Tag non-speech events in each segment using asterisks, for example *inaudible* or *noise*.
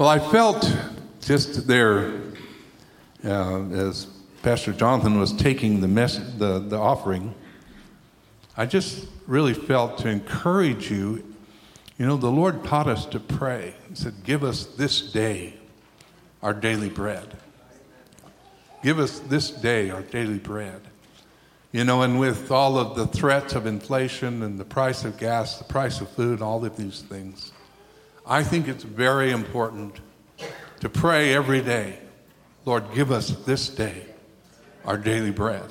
Well, I felt just there uh, as Pastor Jonathan was taking the, mess, the, the offering, I just really felt to encourage you. You know, the Lord taught us to pray. He said, Give us this day our daily bread. Give us this day our daily bread. You know, and with all of the threats of inflation and the price of gas, the price of food, all of these things, I think it's very important to pray every day Lord, give us this day our daily bread.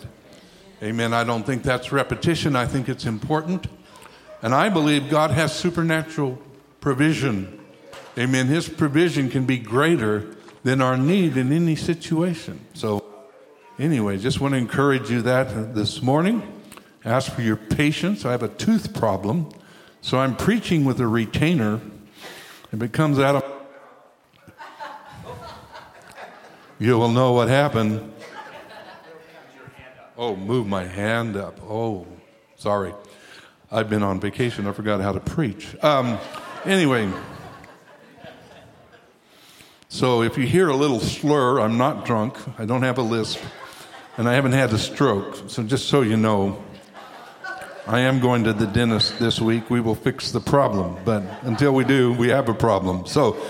Amen. I don't think that's repetition, I think it's important. And I believe God has supernatural provision. Amen. His provision can be greater than our need in any situation. So, anyway, just want to encourage you that this morning. Ask for your patience. I have a tooth problem, so I'm preaching with a retainer. If it comes out of you will know what happened. Oh, move my hand up. Oh, sorry. I've been on vacation. I forgot how to preach. Um, anyway, so if you hear a little slur, I'm not drunk. I don't have a lisp. And I haven't had a stroke. So just so you know, I am going to the dentist this week. We will fix the problem. But until we do, we have a problem. So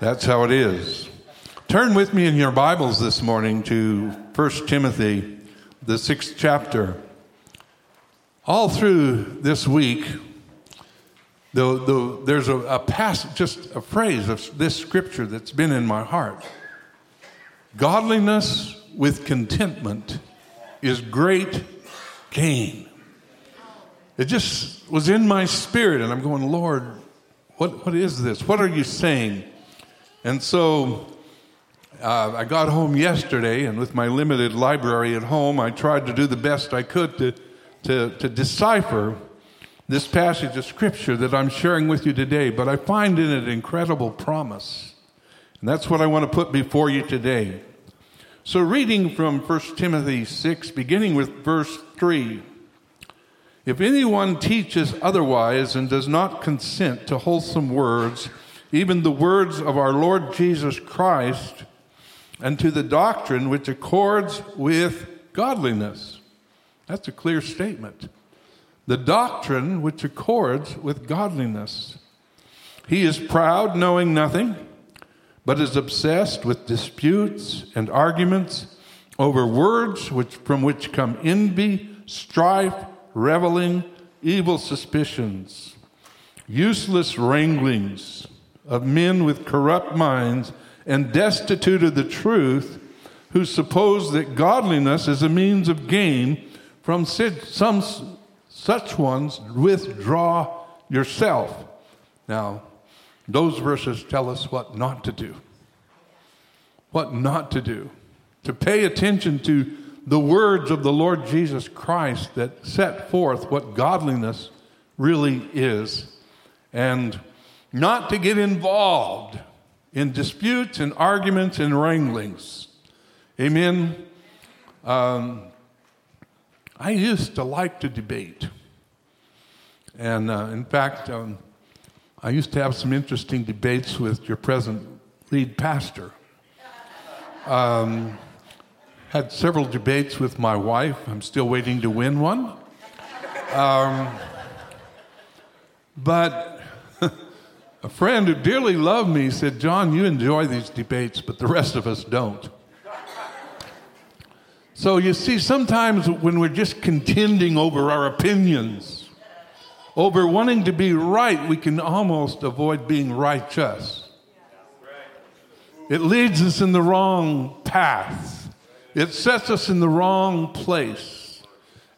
that's how it is. Turn with me in your Bibles this morning to 1 Timothy, the sixth chapter. All through this week, the, the, there's a, a passage, just a phrase of this scripture that's been in my heart. Godliness with contentment is great gain. It just was in my spirit, and I'm going, Lord, what, what is this? What are you saying? And so uh, I got home yesterday, and with my limited library at home, I tried to do the best I could to, to, to decipher this passage of Scripture that I'm sharing with you today. But I find in it incredible promise. And that's what I want to put before you today. So, reading from 1 Timothy 6, beginning with verse 3 If anyone teaches otherwise and does not consent to wholesome words, even the words of our Lord Jesus Christ, and to the doctrine which accords with godliness. That's a clear statement. The doctrine which accords with godliness. He is proud, knowing nothing, but is obsessed with disputes and arguments over words which, from which come envy, strife, reveling, evil suspicions, useless wranglings of men with corrupt minds and destitute of the truth, who suppose that godliness is a means of gain, from some such ones withdraw yourself. Now, those verses tell us what not to do. What not to do. To pay attention to the words of the Lord Jesus Christ that set forth what godliness really is, and not to get involved in disputes and arguments and wranglings. Amen. Um, I used to like to debate. And uh, in fact, um, I used to have some interesting debates with your present lead pastor. Um, had several debates with my wife. I'm still waiting to win one. Um, but *laughs* a friend who dearly loved me said, John, you enjoy these debates, but the rest of us don't. So you see, sometimes when we're just contending over our opinions, over wanting to be right, we can almost avoid being righteous. It leads us in the wrong path, it sets us in the wrong place.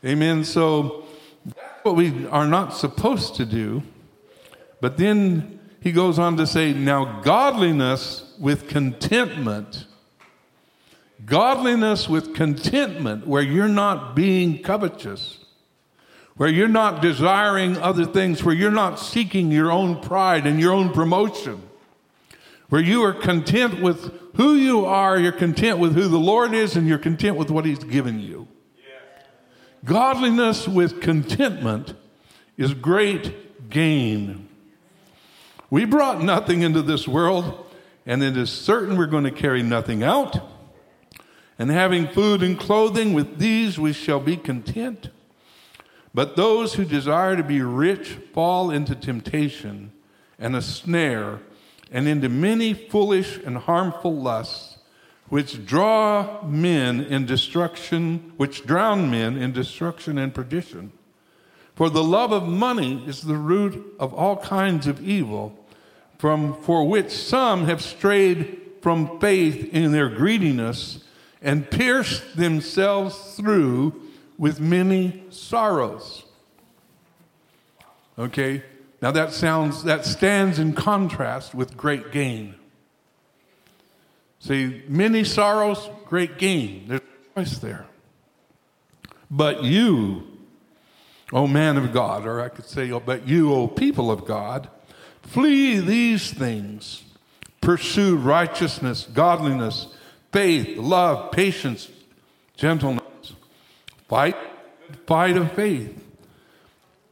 Amen. So that's what we are not supposed to do. But then he goes on to say, Now, godliness with contentment, godliness with contentment, where you're not being covetous, where you're not desiring other things, where you're not seeking your own pride and your own promotion, where you are content with who you are, you're content with who the Lord is, and you're content with what He's given you. Godliness with contentment is great gain. We brought nothing into this world, and it is certain we're going to carry nothing out. And having food and clothing, with these we shall be content. But those who desire to be rich fall into temptation and a snare, and into many foolish and harmful lusts, which draw men in destruction, which drown men in destruction and perdition. For the love of money is the root of all kinds of evil, from for which some have strayed from faith in their greediness and pierced themselves through with many sorrows. Okay? Now that sounds that stands in contrast with great gain. See, many sorrows, great gain. There's choice there. But you, O man of God, or I could say, oh, but you, O people of God, flee these things. Pursue righteousness, godliness, faith, love, patience, gentleness. Fight, fight of faith.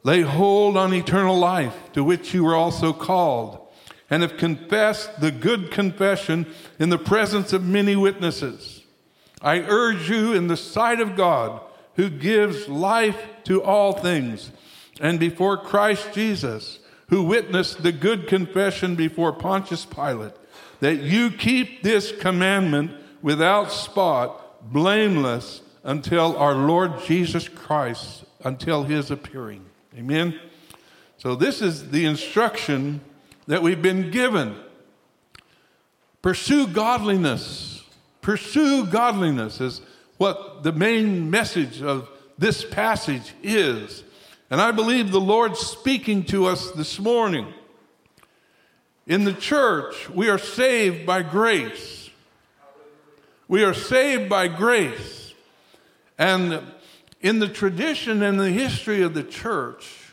Lay hold on eternal life, to which you were also called, and have confessed the good confession in the presence of many witnesses. I urge you in the sight of God who gives life to all things, and before Christ Jesus, who witnessed the good confession before Pontius Pilate, that you keep this commandment without spot, blameless, until our Lord Jesus Christ, until his appearing. Amen? So, this is the instruction that we've been given. Pursue godliness. Pursue godliness is what the main message of this passage is. And I believe the Lord's speaking to us this morning. In the church, we are saved by grace. We are saved by grace. And in the tradition and the history of the church,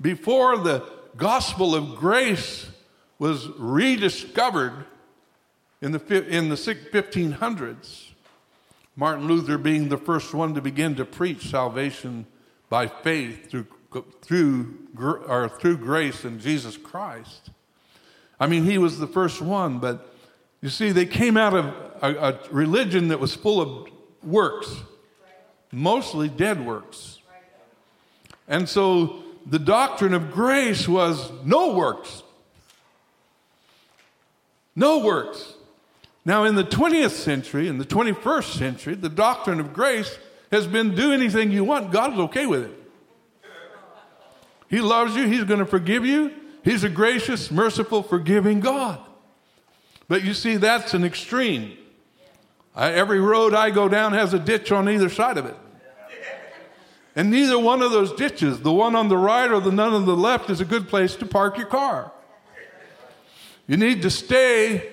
before the gospel of grace was rediscovered in the, in the 1500s, Martin Luther being the first one to begin to preach salvation by faith through, through, or through grace in Jesus Christ. I mean, he was the first one, but you see, they came out of a, a religion that was full of works, mostly dead works. And so the doctrine of grace was no works. No works. Now, in the 20th century, in the 21st century, the doctrine of grace has been do anything you want. God is okay with it. He loves you, He's going to forgive you. He's a gracious, merciful, forgiving God. But you see, that's an extreme. I, every road I go down has a ditch on either side of it. And neither one of those ditches, the one on the right or the none on the left, is a good place to park your car. You need to stay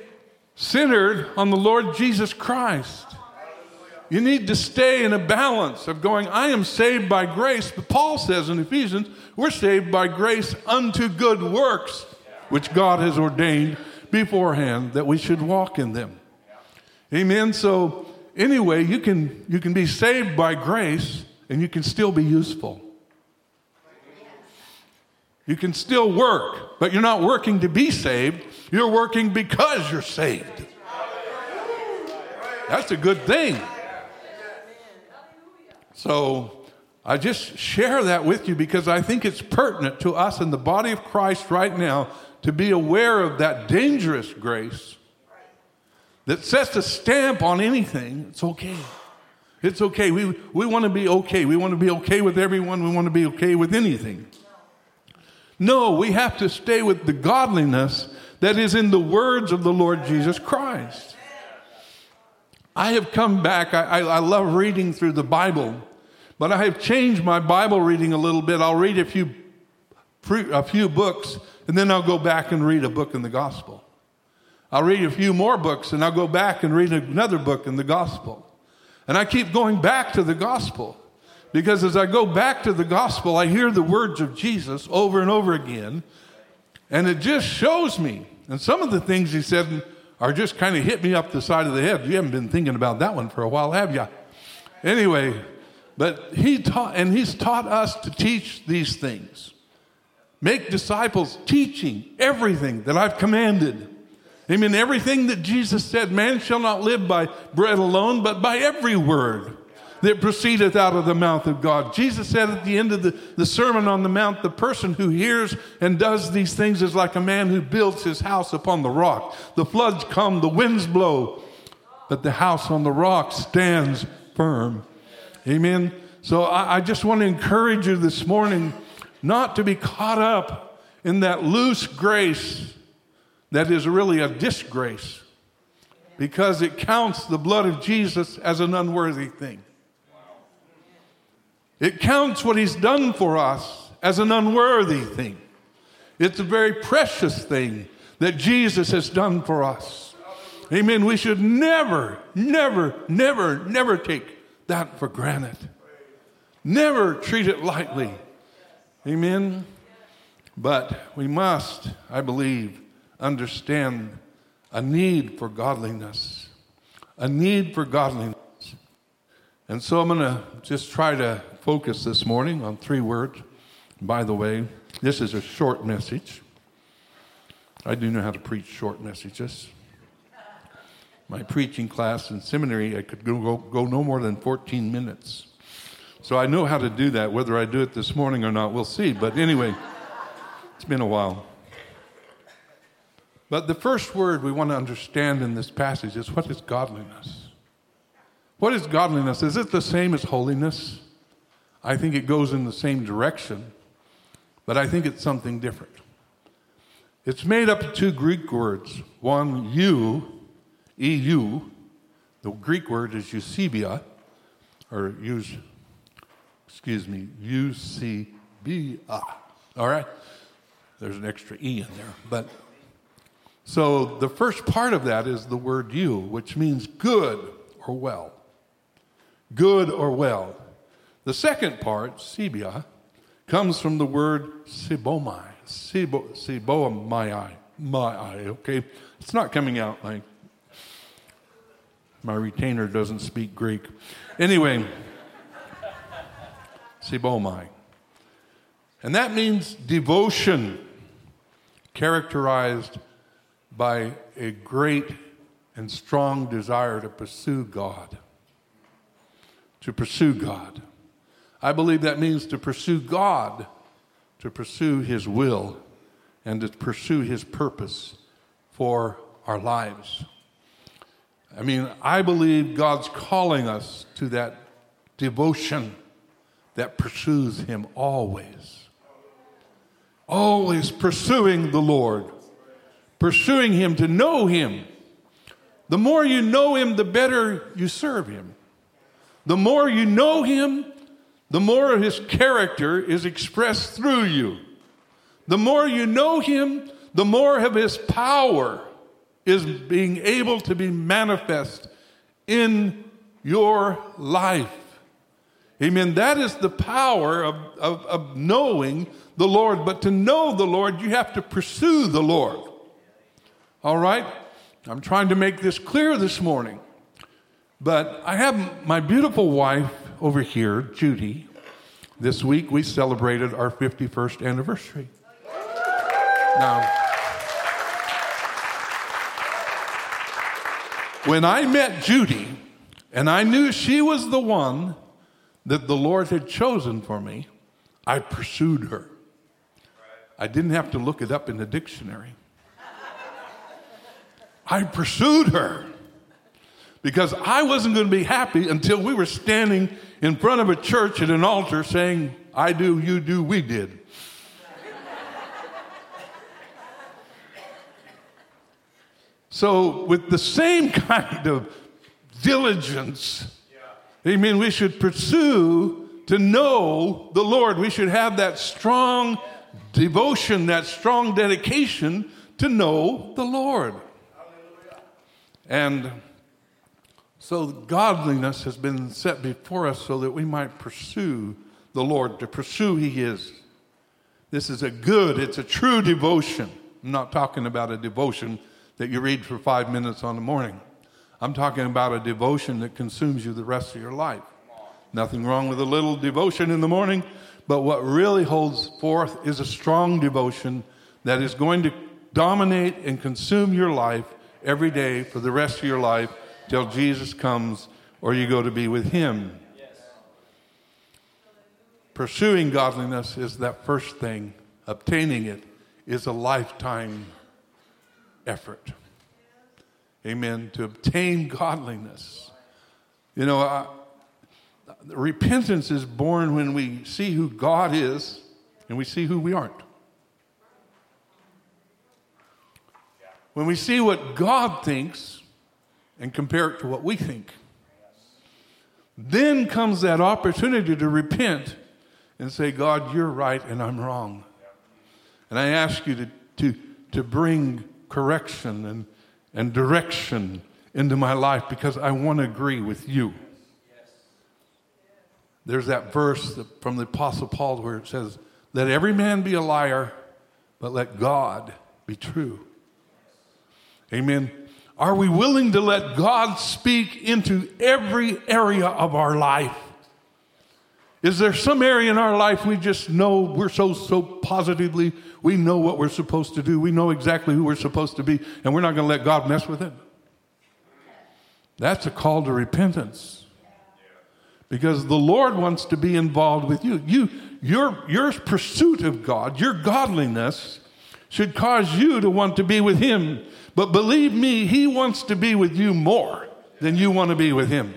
centered on the Lord Jesus Christ. You need to stay in a balance of going, I am saved by grace. But Paul says in Ephesians, we're saved by grace unto good works, which God has ordained beforehand that we should walk in them. Amen. So, anyway, you can, you can be saved by grace and you can still be useful. You can still work, but you're not working to be saved. You're working because you're saved. That's a good thing. So I just share that with you because I think it's pertinent to us in the body of Christ right now to be aware of that dangerous grace that sets a stamp on anything. It's okay. It's okay. We, we want to be okay. We want to be okay with everyone. We want to be okay with anything. No, we have to stay with the godliness that is in the words of the Lord Jesus Christ. I have come back, I, I, I, love reading through the Bible, but I have changed my Bible reading a little bit. I'll read a few, a few books, and then I'll go back and read a book in the gospel. I'll read a few more books, and I'll go back and read another book in the gospel. And I keep going back to the gospel. Because as I go back to the gospel, I hear the words of Jesus over and over again, and it just shows me. And some of the things he said are just kind of hit me up the side of the head. You haven't been thinking about that one for a while, have you? Anyway, but he taught, and he's taught us to teach these things. Make disciples, teaching everything that I've commanded. Amen. Everything that Jesus said, man shall not live by bread alone, but by every word that proceedeth out of the mouth of God. Jesus said at the end of the, the Sermon on the Mount, the person who hears and does these things is like a man who builds his house upon the rock. The floods come, the winds blow, but the house on the rock stands firm. Amen. So I, I just want to encourage you this morning not to be caught up in that loose grace that is really a disgrace because it counts the blood of Jesus as an unworthy thing. It counts what he's done for us as an unworthy thing. It's a very precious thing that Jesus has done for us. Amen. We should never, never, never, never take that for granted. Never treat it lightly. Amen. But we must, I believe, understand a need for godliness. A need for godliness. And so I'm going to just try to focus this morning on three words. By the way, this is a short message. I do know how to preach short messages. My preaching class in seminary, I could go, go, go no more than 14 minutes. So I know how to do that. Whether I do it this morning or not, we'll see. But anyway, it's been a while. But the first word we want to understand in this passage is what is godliness? What is godliness? Is it the same as holiness? I think it goes in the same direction, but I think it's something different. It's made up of two Greek words. One, eu, eu. The Greek word is eusebia, or use, excuse me, U-C-B-A. All right? There's an extra E in there. But so the first part of that is the word you, which means good or well. Good or well. The second part, sebia, comes from the word sibomai. Sibo, sibomai. My eye, okay? It's not coming out like my retainer doesn't speak Greek. Anyway, sibomai. And that means devotion, characterized by a great and strong desire to pursue God. To pursue God. I believe that means to pursue God, to pursue His will, and to pursue His purpose for our lives. I mean, I believe God's calling us to that devotion that pursues Him always. Always pursuing the Lord, pursuing Him to know Him. The more you know Him, the better you serve Him. The more you know Him, the more of his character is expressed through you. The more you know him, the more of his power is being able to be manifest in your life. Amen. That is the power of, of, of, knowing the Lord. But to know the Lord, you have to pursue the Lord. All right? I'm trying to make this clear this morning. But I have my beautiful wife over here, Judy, this week we celebrated our 51st anniversary. Now, when I met Judy and I knew she was the one that the Lord had chosen for me, I pursued her. I didn't have to look it up in the dictionary. I pursued her because I wasn't going to be happy until we were standing in front of a church at an altar saying, I do, you do, we did. so, with the same kind of diligence, amen, we should pursue to know the Lord. We should have that strong devotion, that strong dedication to know the Lord. And so godliness has been set before us so that we might pursue the Lord, to pursue He is. This is a good, it's a true devotion. I'm not talking about a devotion that you read for five minutes on the morning. I'm talking about a devotion that consumes you the rest of your life. Nothing wrong with a little devotion in the morning, but what really holds forth is a strong devotion that is going to dominate and consume your life every day for the rest of your life till Jesus comes or you go to be with Him. Pursuing godliness is that first thing, obtaining it is a lifetime effort. Amen. To obtain godliness. You know, uh, repentance is born when we see who God is and we see who we aren't. When we see what God thinks and compare it to what we think, then comes that opportunity to repent and say, God, you're right and I'm wrong. And I ask you to, to, to bring correction and, and direction into my life because I want to agree with you. There's that verse from the Apostle Paul where it says, Let every man be a liar, but let God be true. Amen. Are we willing to let God speak into every area of our life? Is there some area in our life we just know we're so, so positively, we know what we're supposed to do, we know exactly who we're supposed to be, and we're not going to let God mess with it? That's a call to repentance. Because the Lord wants to be involved with you. you your, your pursuit of God, your godliness, should cause you to want to be with Him. But believe me, He wants to be with you more than you want to be with Him.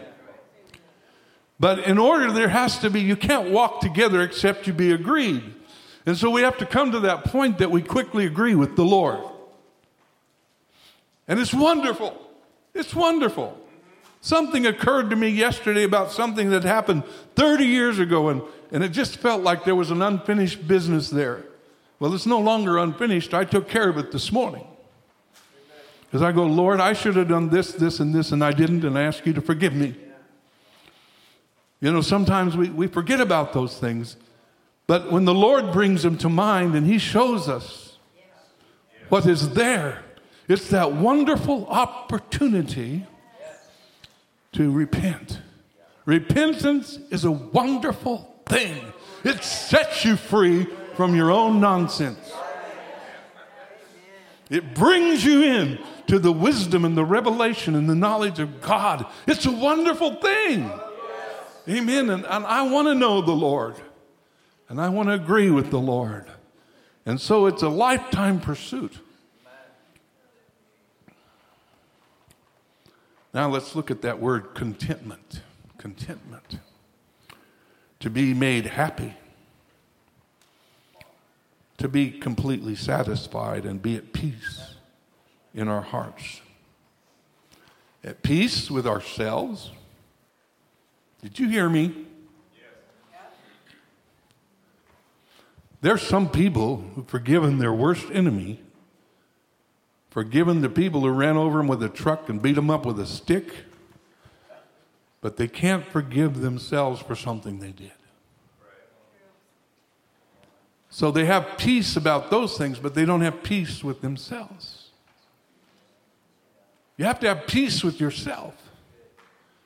But in order, there has to be, you can't walk together except you be agreed. And so we have to come to that point that we quickly agree with the Lord. And it's wonderful. It's wonderful. Something occurred to me yesterday about something that happened 30 years ago, and, and it just felt like there was an unfinished business there. Well, it's no longer unfinished. I took care of it this morning. Because I go, Lord, I should have done this, this, and this, and I didn't, and I ask you to forgive me. You know, sometimes we, we forget about those things. But when the Lord brings them to mind and He shows us what is there, it's that wonderful opportunity to repent. Repentance is a wonderful thing, it sets you free from your own nonsense. It brings you in to the wisdom and the revelation and the knowledge of God. It's a wonderful thing. Amen. And, and I want to know the Lord. And I want to agree with the Lord. And so it's a lifetime pursuit. Now let's look at that word contentment. Contentment. To be made happy. To be completely satisfied and be at peace in our hearts. At peace with ourselves did you hear me? There's some people who've forgiven their worst enemy, forgiven the people who ran over them with a truck and beat them up with a stick, but they can't forgive themselves for something they did. So they have peace about those things, but they don't have peace with themselves. You have to have peace with yourself.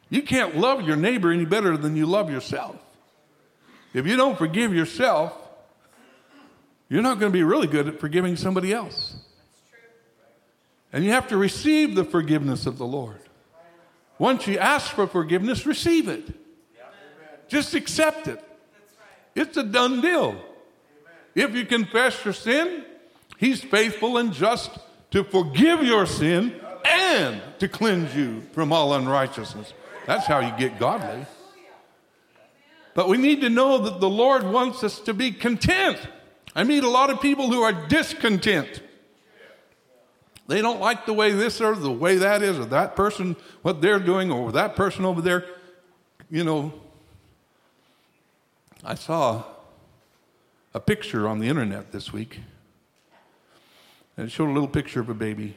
You can't love your neighbor any better than you love yourself. If you don't forgive yourself, you're not going to be really good at forgiving somebody else. And you have to receive the forgiveness of the Lord. Once you ask for forgiveness, receive it. Just accept it. It's a done deal. If you confess your sin, He's faithful and just to forgive your sin and to cleanse you from all unrighteousness. That's how you get godly. But we need to know that the Lord wants us to be content. I meet a lot of people who are discontent. They don't like the way this or the way that is, or that person, what they're doing, or that person over there. You know, I saw a picture on the internet this week, and it showed a little picture of a baby.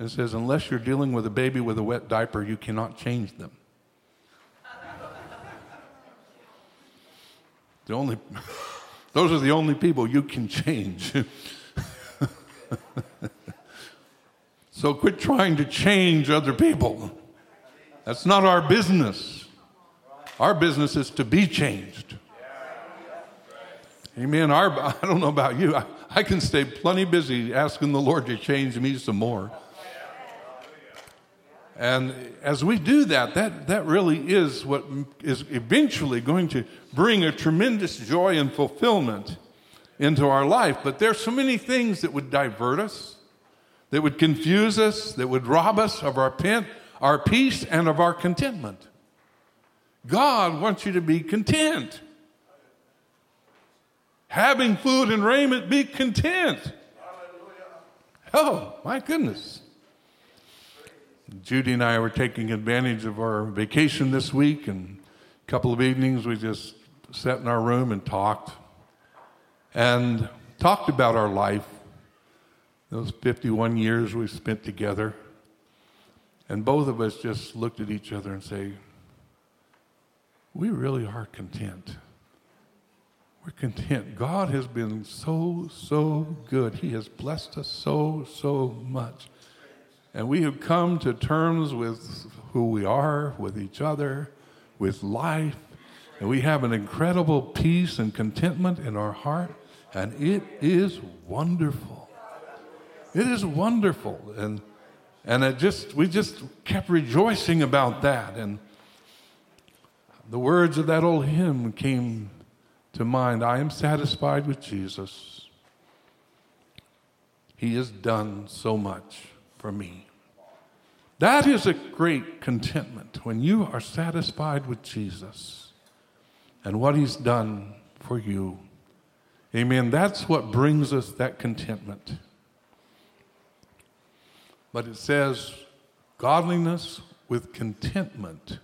It says, unless you're dealing with a baby with a wet diaper, you cannot change them. *laughs* the only, *laughs* those are the only people you can change. *laughs* so quit trying to change other people. That's not our business. Our business is to be changed. Amen. Our, *laughs* I don't know about you. I, I can stay plenty busy asking the Lord to change me some more. And as we do that, that, that really is what is eventually going to bring a tremendous joy and fulfillment into our life. But there's so many things that would divert us, that would confuse us, that would rob us of our, pen, our peace and of our contentment. God wants you to be content. Having food and raiment, be content. Oh, my goodness. Judy and I were taking advantage of our vacation this week, and a couple of evenings we just sat in our room and talked and talked about our life, those 51 years we spent together. And both of us just looked at each other and say, we really are content. We're content. God has been so, so good. He has blessed us so, so much. And we have come to terms with who we are, with each other, with life. And we have an incredible peace and contentment in our heart. And it is wonderful. It is wonderful. And, and it just, we just kept rejoicing about that. And the words of that old hymn came to mind I am satisfied with Jesus. He has done so much for me. That is a great contentment when you are satisfied with Jesus and what he's done for you. Amen. That's what brings us that contentment. But it says, godliness with contentment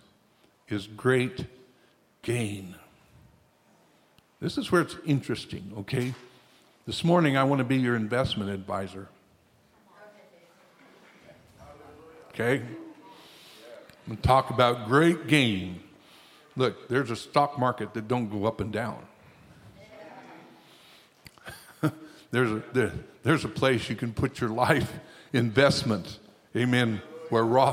is great gain. This is where it's interesting, okay? This morning, I want to be your investment advisor. Okay? I'm going to talk about great gain. Look, there's a stock market that don't go up and down. *laughs* there's, a, there, there's a place you can put your life *laughs* investment, amen, where, raw,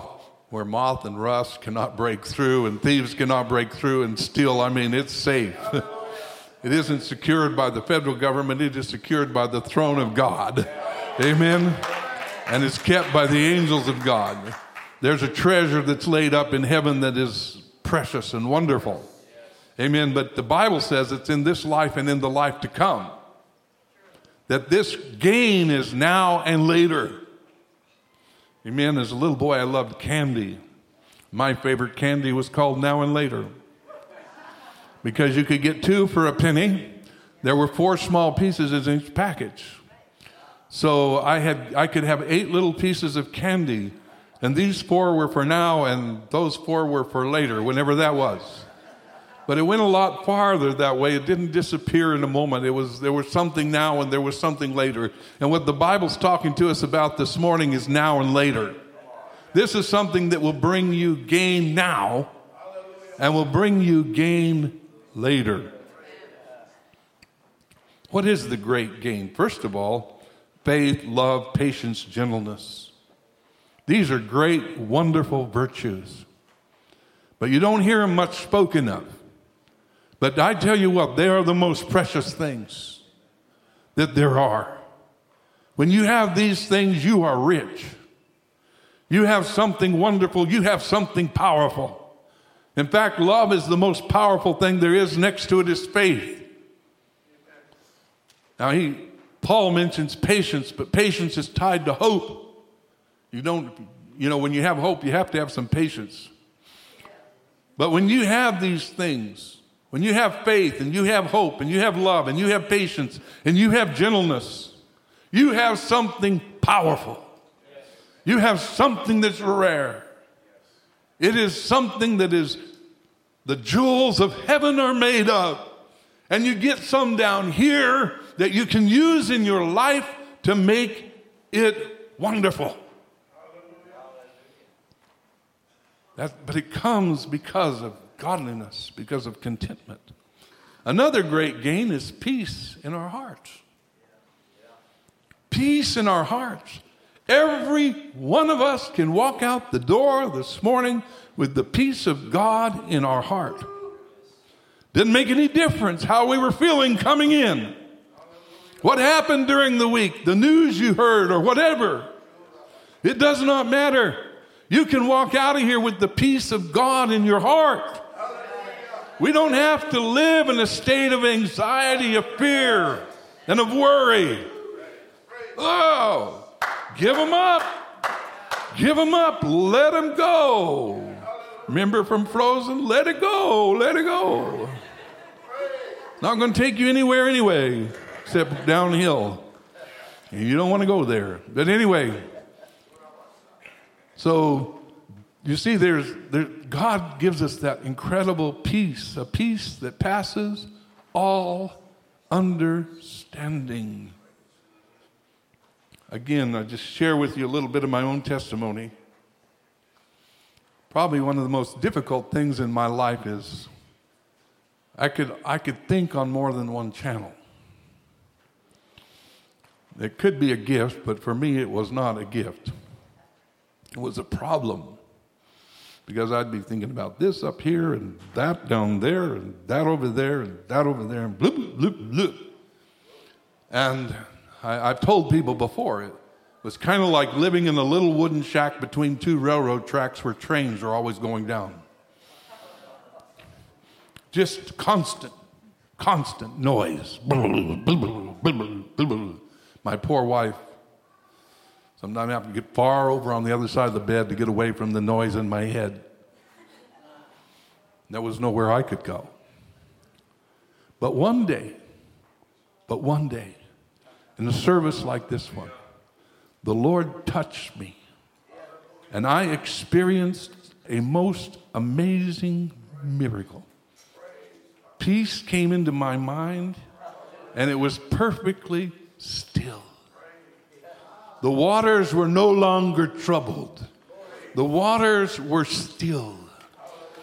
where moth and rust cannot break through and thieves cannot break through and steal. I mean, it's safe. *laughs* it isn't secured by the federal government, it is secured by the throne of God. Amen and it's kept by the angels of God. There's a treasure that's laid up in heaven that is precious and wonderful. Amen. But the Bible says it's in this life and in the life to come. That this gain is now and later. Amen. As a little boy, I loved candy. My favorite candy was called Now and Later because you could get two for a penny. There were four small pieces in each package. So I had I could have eight little pieces of candy, and these four were for now, and those four were for later, whenever that was. But it went a lot farther that way. It didn't disappear in a moment. It was there was something now and there was something later. And what the Bible's talking to us about this morning is now and later. This is something that will bring you gain now and will bring you gain later. What is the great gain? First of all, faith, love, patience, gentleness. These are great, wonderful virtues. But you don't hear them much spoken of. But I tell you what, they are the most precious things that there are. When you have these things, you are rich. You have something wonderful. You have something powerful. In fact, love is the most powerful thing there is. Next to it is faith. Now, he, Paul mentions patience, but patience is tied to hope. You don't, you know, when you have hope, you have to have some patience. But when you have these things, when you have faith and you have hope and you have love and you have patience and you have gentleness, you have something powerful. You have something that's rare. It is something that is the jewels of heaven are made of. And you get some down here that you can use in your life to make it wonderful. That, but it comes because of godliness, because of contentment. Another great gain is peace in our hearts. Peace in our hearts. Every one of us can walk out the door this morning with the peace of God in our heart. Didn't make any difference how we were feeling coming in. What happened during the week, the news you heard, or whatever. It does not matter. You can walk out of here with the peace of God in your heart. We don't have to live in a state of anxiety, of fear, and of worry. Give them up. Give them up. Let them go. Remember from Frozen? Let it go. Let it go. Not going to take you anywhere anyway, except downhill. And you don't want to go there. But anyway, so you see, there's, there, God gives us that incredible peace, a peace that passes all understanding. Again, I just share with you a little bit of my own testimony. Probably one of the most difficult things in my life is I could, I could think on more than one channel. It could be a gift, but for me, it was not a gift. It was a problem because I'd be thinking about this up here and that down there and that over there and that over there and bloop, bloop, bloop. And I, have told people before, it was kind of like living in a little wooden shack between two railroad tracks where trains are always going down. Just constant, constant noise. My poor wife Sometimes I have to get far over on the other side of the bed to get away from the noise in my head. There was nowhere I could go. But one day, but one day, in a service like this one, the Lord touched me. And I experienced a most amazing miracle. Peace came into my mind, and it was perfectly still. The waters were no longer troubled, the waters were still.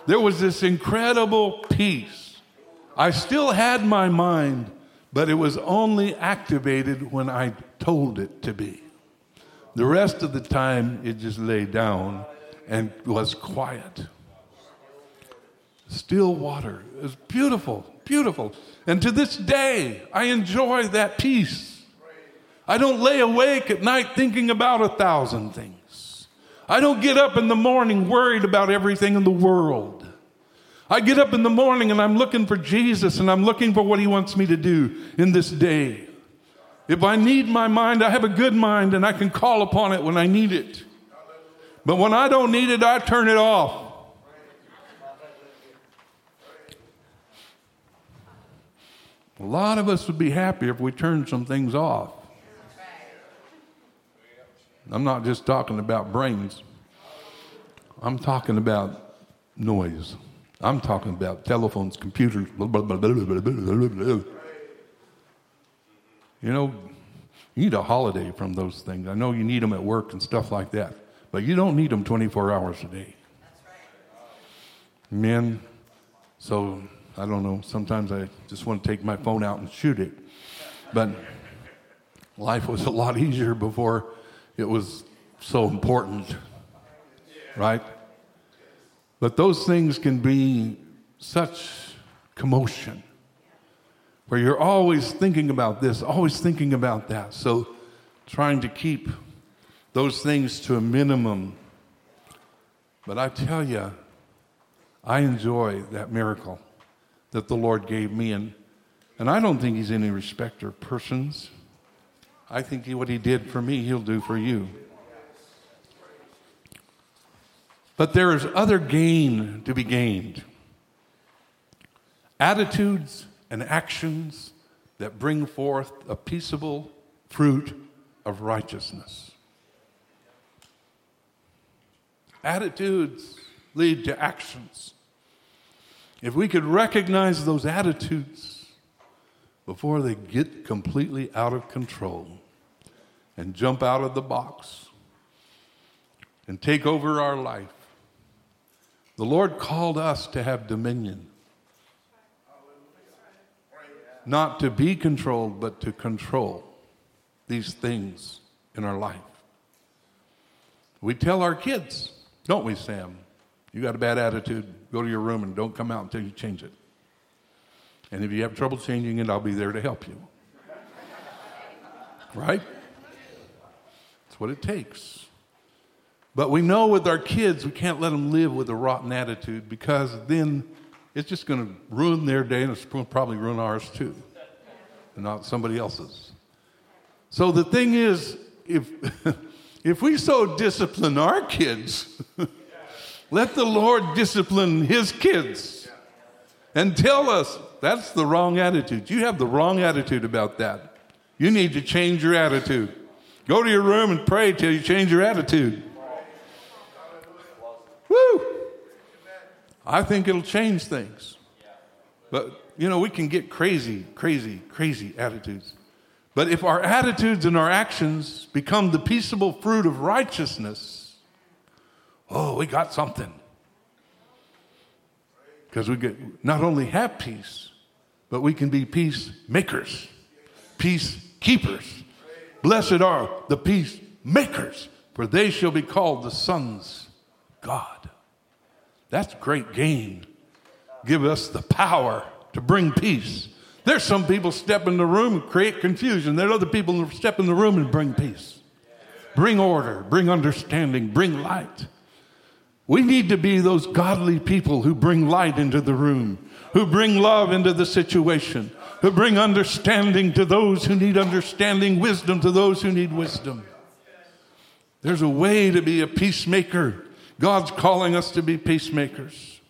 There was this incredible peace. I still had my mind, but it was only activated when I told it to be. The rest of the time, it just lay down and was quiet. Still water. It was beautiful, beautiful. And to this day, I enjoy that peace. I don't lay awake at night thinking about a thousand things. I don't get up in the morning worried about everything in the world. I get up in the morning and I'm looking for Jesus and I'm looking for what He wants me to do in this day. If I need my mind, I have a good mind and I can call upon it when I need it. But when I don't need it, I turn it off. A lot of us would be happier if we turned some things off. I'm not just talking about brains. I'm talking about noise. I'm talking about telephones, computers. Blah, blah, blah, you know, you need a holiday from those things. I know you need them at work and stuff like that, but you don't need them 24 hours a day. Men, so I don't know. Sometimes I just want to take my phone out and shoot it. But life was a lot easier before it was so important, right? But those things can be such commotion where you're always thinking about this, always thinking about that. So, trying to keep those things to a minimum. But I tell you, I enjoy that miracle that the Lord gave me. And, and I don't think He's any respecter of persons. I think what he did for me, he'll do for you. But there is other gain to be gained attitudes and actions that bring forth a peaceable fruit of righteousness. Attitudes lead to actions. If we could recognize those attitudes before they get completely out of control, and jump out of the box and take over our life. The Lord called us to have dominion, not to be controlled, but to control these things in our life. We tell our kids, don't we, Sam? You got a bad attitude, go to your room and don't come out until you change it. And if you have trouble changing it, I'll be there to help you. Right? That's what it takes. But we know with our kids, we can't let them live with a rotten attitude because then it's just going to ruin their day and it's going to probably ruin ours too, and not somebody else's. So the thing is, if, *laughs* if we so discipline our kids, *laughs* let the Lord discipline his kids and tell us that's the wrong attitude. You have the wrong attitude about that. You need to change your attitude. Go to your room and pray till you change your attitude. I think it'll change things. But, you know, we can get crazy, crazy, crazy attitudes. But if our attitudes and our actions become the peaceable fruit of righteousness, oh, we got something. Because we get not only have peace, but we can be peacemakers, peacekeepers. Blessed are the peacemakers, for they shall be called the sons of God. That's great gain. Give us the power to bring peace. There's some people step in the room and create confusion. There are other people who step in the room and bring peace, bring order, bring understanding, bring light. We need to be those godly people who bring light into the room, who bring love into the situation, who bring understanding to those who need understanding, wisdom to those who need wisdom. There's a way to be a peacemaker. God's calling us to be peacemakers.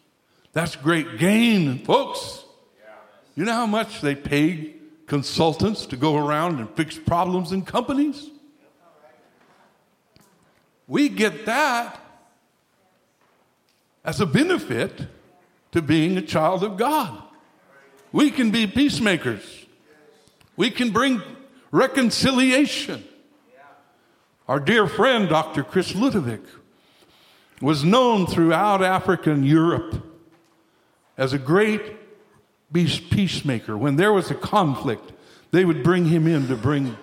That's great gain, folks. You know how much they pay consultants to go around and fix problems in companies? We get that as a benefit to being a child of God. We can be peacemakers. We can bring reconciliation. Our dear friend, Dr. Chris Ludovic, was known throughout Africa and Europe as a great peacemaker. When there was a conflict, they would bring him in to bring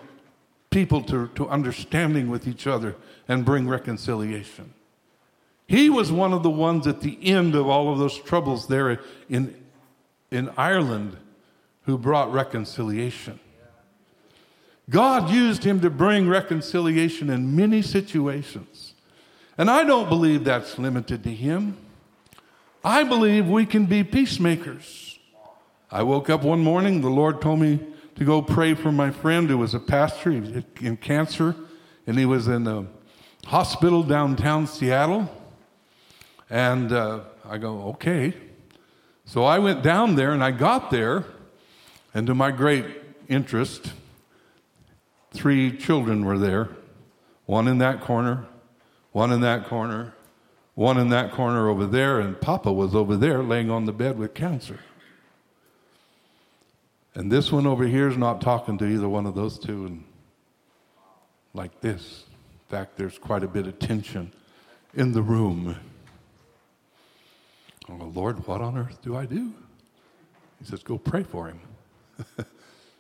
people to, to understanding with each other and bring reconciliation. He was one of the ones at the end of all of those troubles there in, in Ireland who brought reconciliation. God used him to bring reconciliation in many situations. And I don't believe that's limited to him. I believe we can be peacemakers. I woke up one morning, the Lord told me to go pray for my friend who was a pastor he was in cancer, and he was in a hospital downtown Seattle. And uh, I go, okay. So I went down there and I got there, and to my great interest, three children were there one in that corner, one in that corner, one in that corner over there, and Papa was over there laying on the bed with cancer. And this one over here is not talking to either one of those two, and like this. In fact, there's quite a bit of tension in the room. Oh, Lord, what on earth do I do? He says, Go pray for him. *laughs*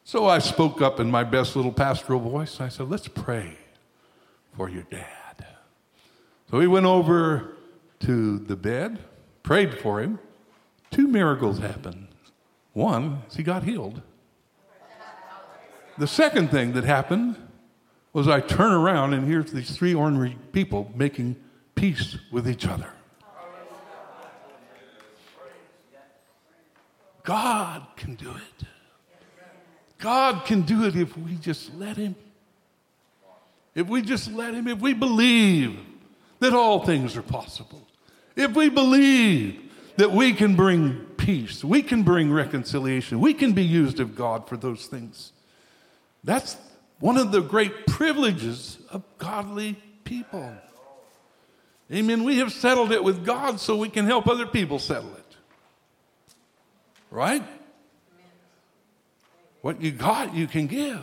so I spoke up in my best little pastoral voice. I said, Let's pray for your dad. So we went over to the bed, prayed for him. Two miracles happened. One is he got healed. The second thing that happened was I turn around and here's these three ordinary people making peace with each other. God can do it. God can do it if we just let Him. If we just let Him, if we believe that all things are possible, if we believe that we can bring peace, we can bring reconciliation, we can be used of God for those things. That's one of the great privileges of godly people. Amen. We have settled it with God so we can help other people settle it. Right? What you got, you can give.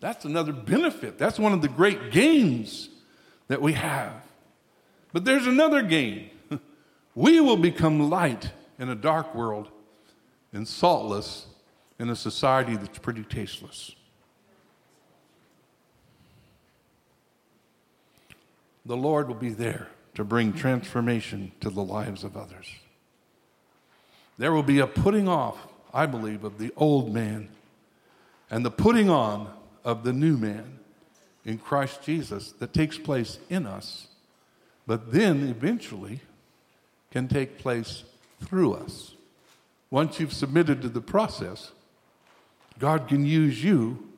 That's another benefit. That's one of the great gains that we have. But there's another gain. *laughs* We will become light in a dark world and saltless in a society that's pretty tasteless. The Lord will be there to bring transformation to the lives of others. There will be a putting off, I believe, of the old man and the putting on of the new man in Christ Jesus that takes place in us, but then eventually can take place through us. Once you've submitted to the process, God can use you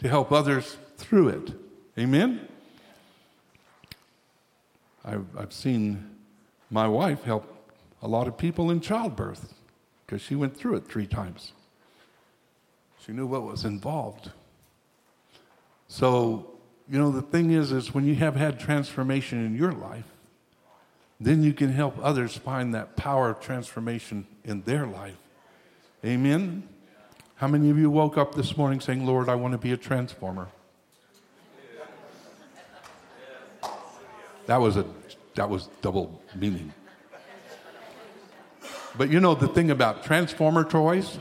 to help others through it. Amen? I've, I've seen my wife help a lot of people in childbirth because she went through it three times. She knew what was involved. So, you know, the thing is, is when you have had transformation in your life, then you can help others find that power of transformation in their life. Amen? How many of you woke up this morning saying, Lord, I want to be a transformer? That was a that was double meaning. But you know the thing about transformer toys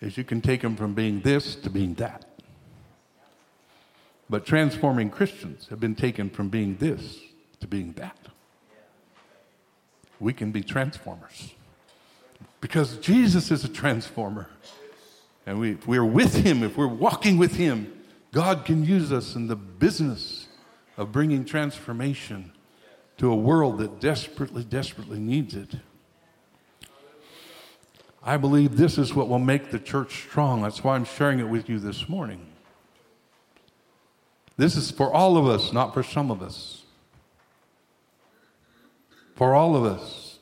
is you can take them from being this to being that. But transforming Christians have been taken from being this to being that. We can be transformers. Because Jesus is a transformer. And we, if we're with Him, if we're walking with Him, God can use us in the business of bringing transformation to a world that desperately, desperately needs it. I believe this is what will make the church strong. That's why I'm sharing it with you this morning. This is for all of us, not for some of us. For all of us.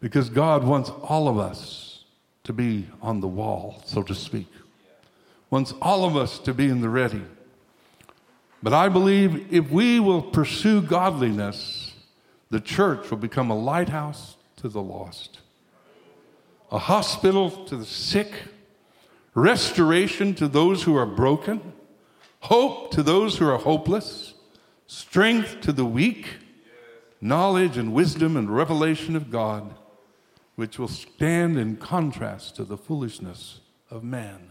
Because God wants all of us to be on the wall, so to speak. Wants all of us to be in the ready. But I believe if we will pursue godliness, the church will become a lighthouse to the lost, a hospital to the sick, restoration to those who are broken hope to those who are hopeless, strength to the weak, knowledge and wisdom and revelation of God, which will stand in contrast to the foolishness of man.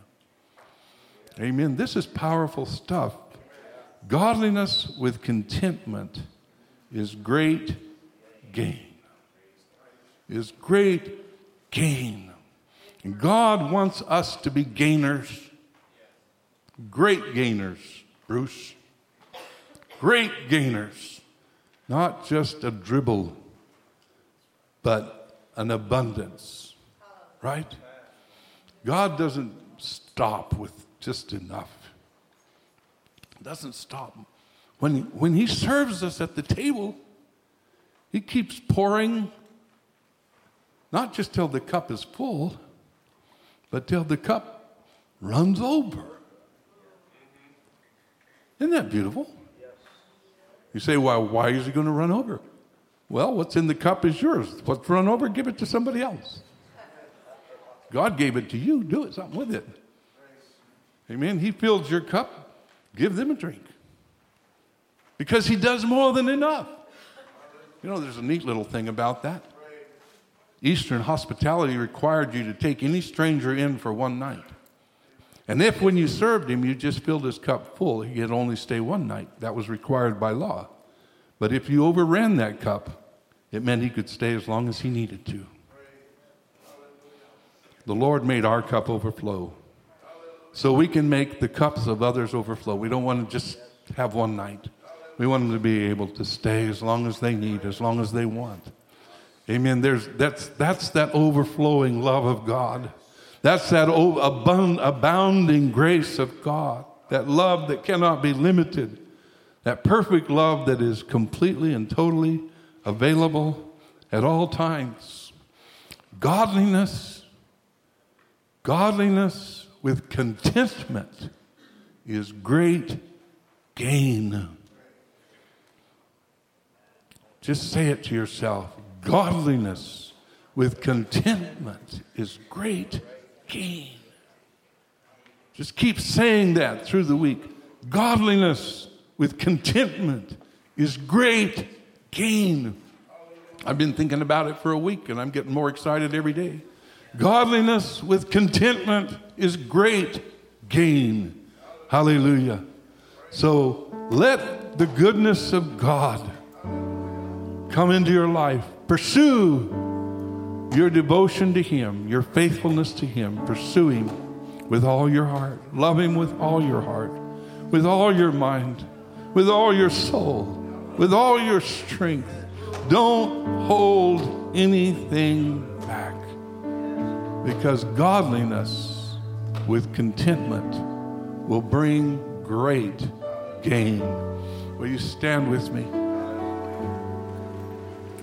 Amen. This is powerful stuff. Godliness with contentment is great gain. Is great gain. And God wants us to be gainers Great gainers, Bruce. Great gainers. Not just a dribble, but an abundance. Right? God doesn't stop with just enough. Doesn't stop. When, when He serves us at the table, He keeps pouring, not just till the cup is full, but till the cup runs over. Isn't that beautiful? You say, well, why is he going to run over? Well, what's in the cup is yours. What's run over, give it to somebody else. God gave it to you. Do it something with it. Amen. He fills your cup. Give them a drink. Because he does more than enough. You know, there's a neat little thing about that. Eastern hospitality required you to take any stranger in for one night. And if when you served him, you just filled his cup full, he could only stay one night. That was required by law. But if you overran that cup, it meant he could stay as long as he needed to. The Lord made our cup overflow so we can make the cups of others overflow. We don't want to just have one night. We want them to be able to stay as long as they need, as long as they want. Amen. There's, that's, that's that overflowing love of God. That's that abounding grace of God, that love that cannot be limited, that perfect love that is completely and totally available at all times. Godliness, godliness with contentment is great gain. Just say it to yourself. Godliness with contentment is great gain. Just keep saying that through the week. Godliness with contentment is great gain. I've been thinking about it for a week and I'm getting more excited every day. Godliness with contentment is great gain. Hallelujah. So let the goodness of God come into your life. Pursue your devotion to Him, your faithfulness to Him, pursue Him with all your heart. Love Him with all your heart, with all your mind, with all your soul, with all your strength. Don't hold anything back because godliness with contentment will bring great gain. Will you stand with me?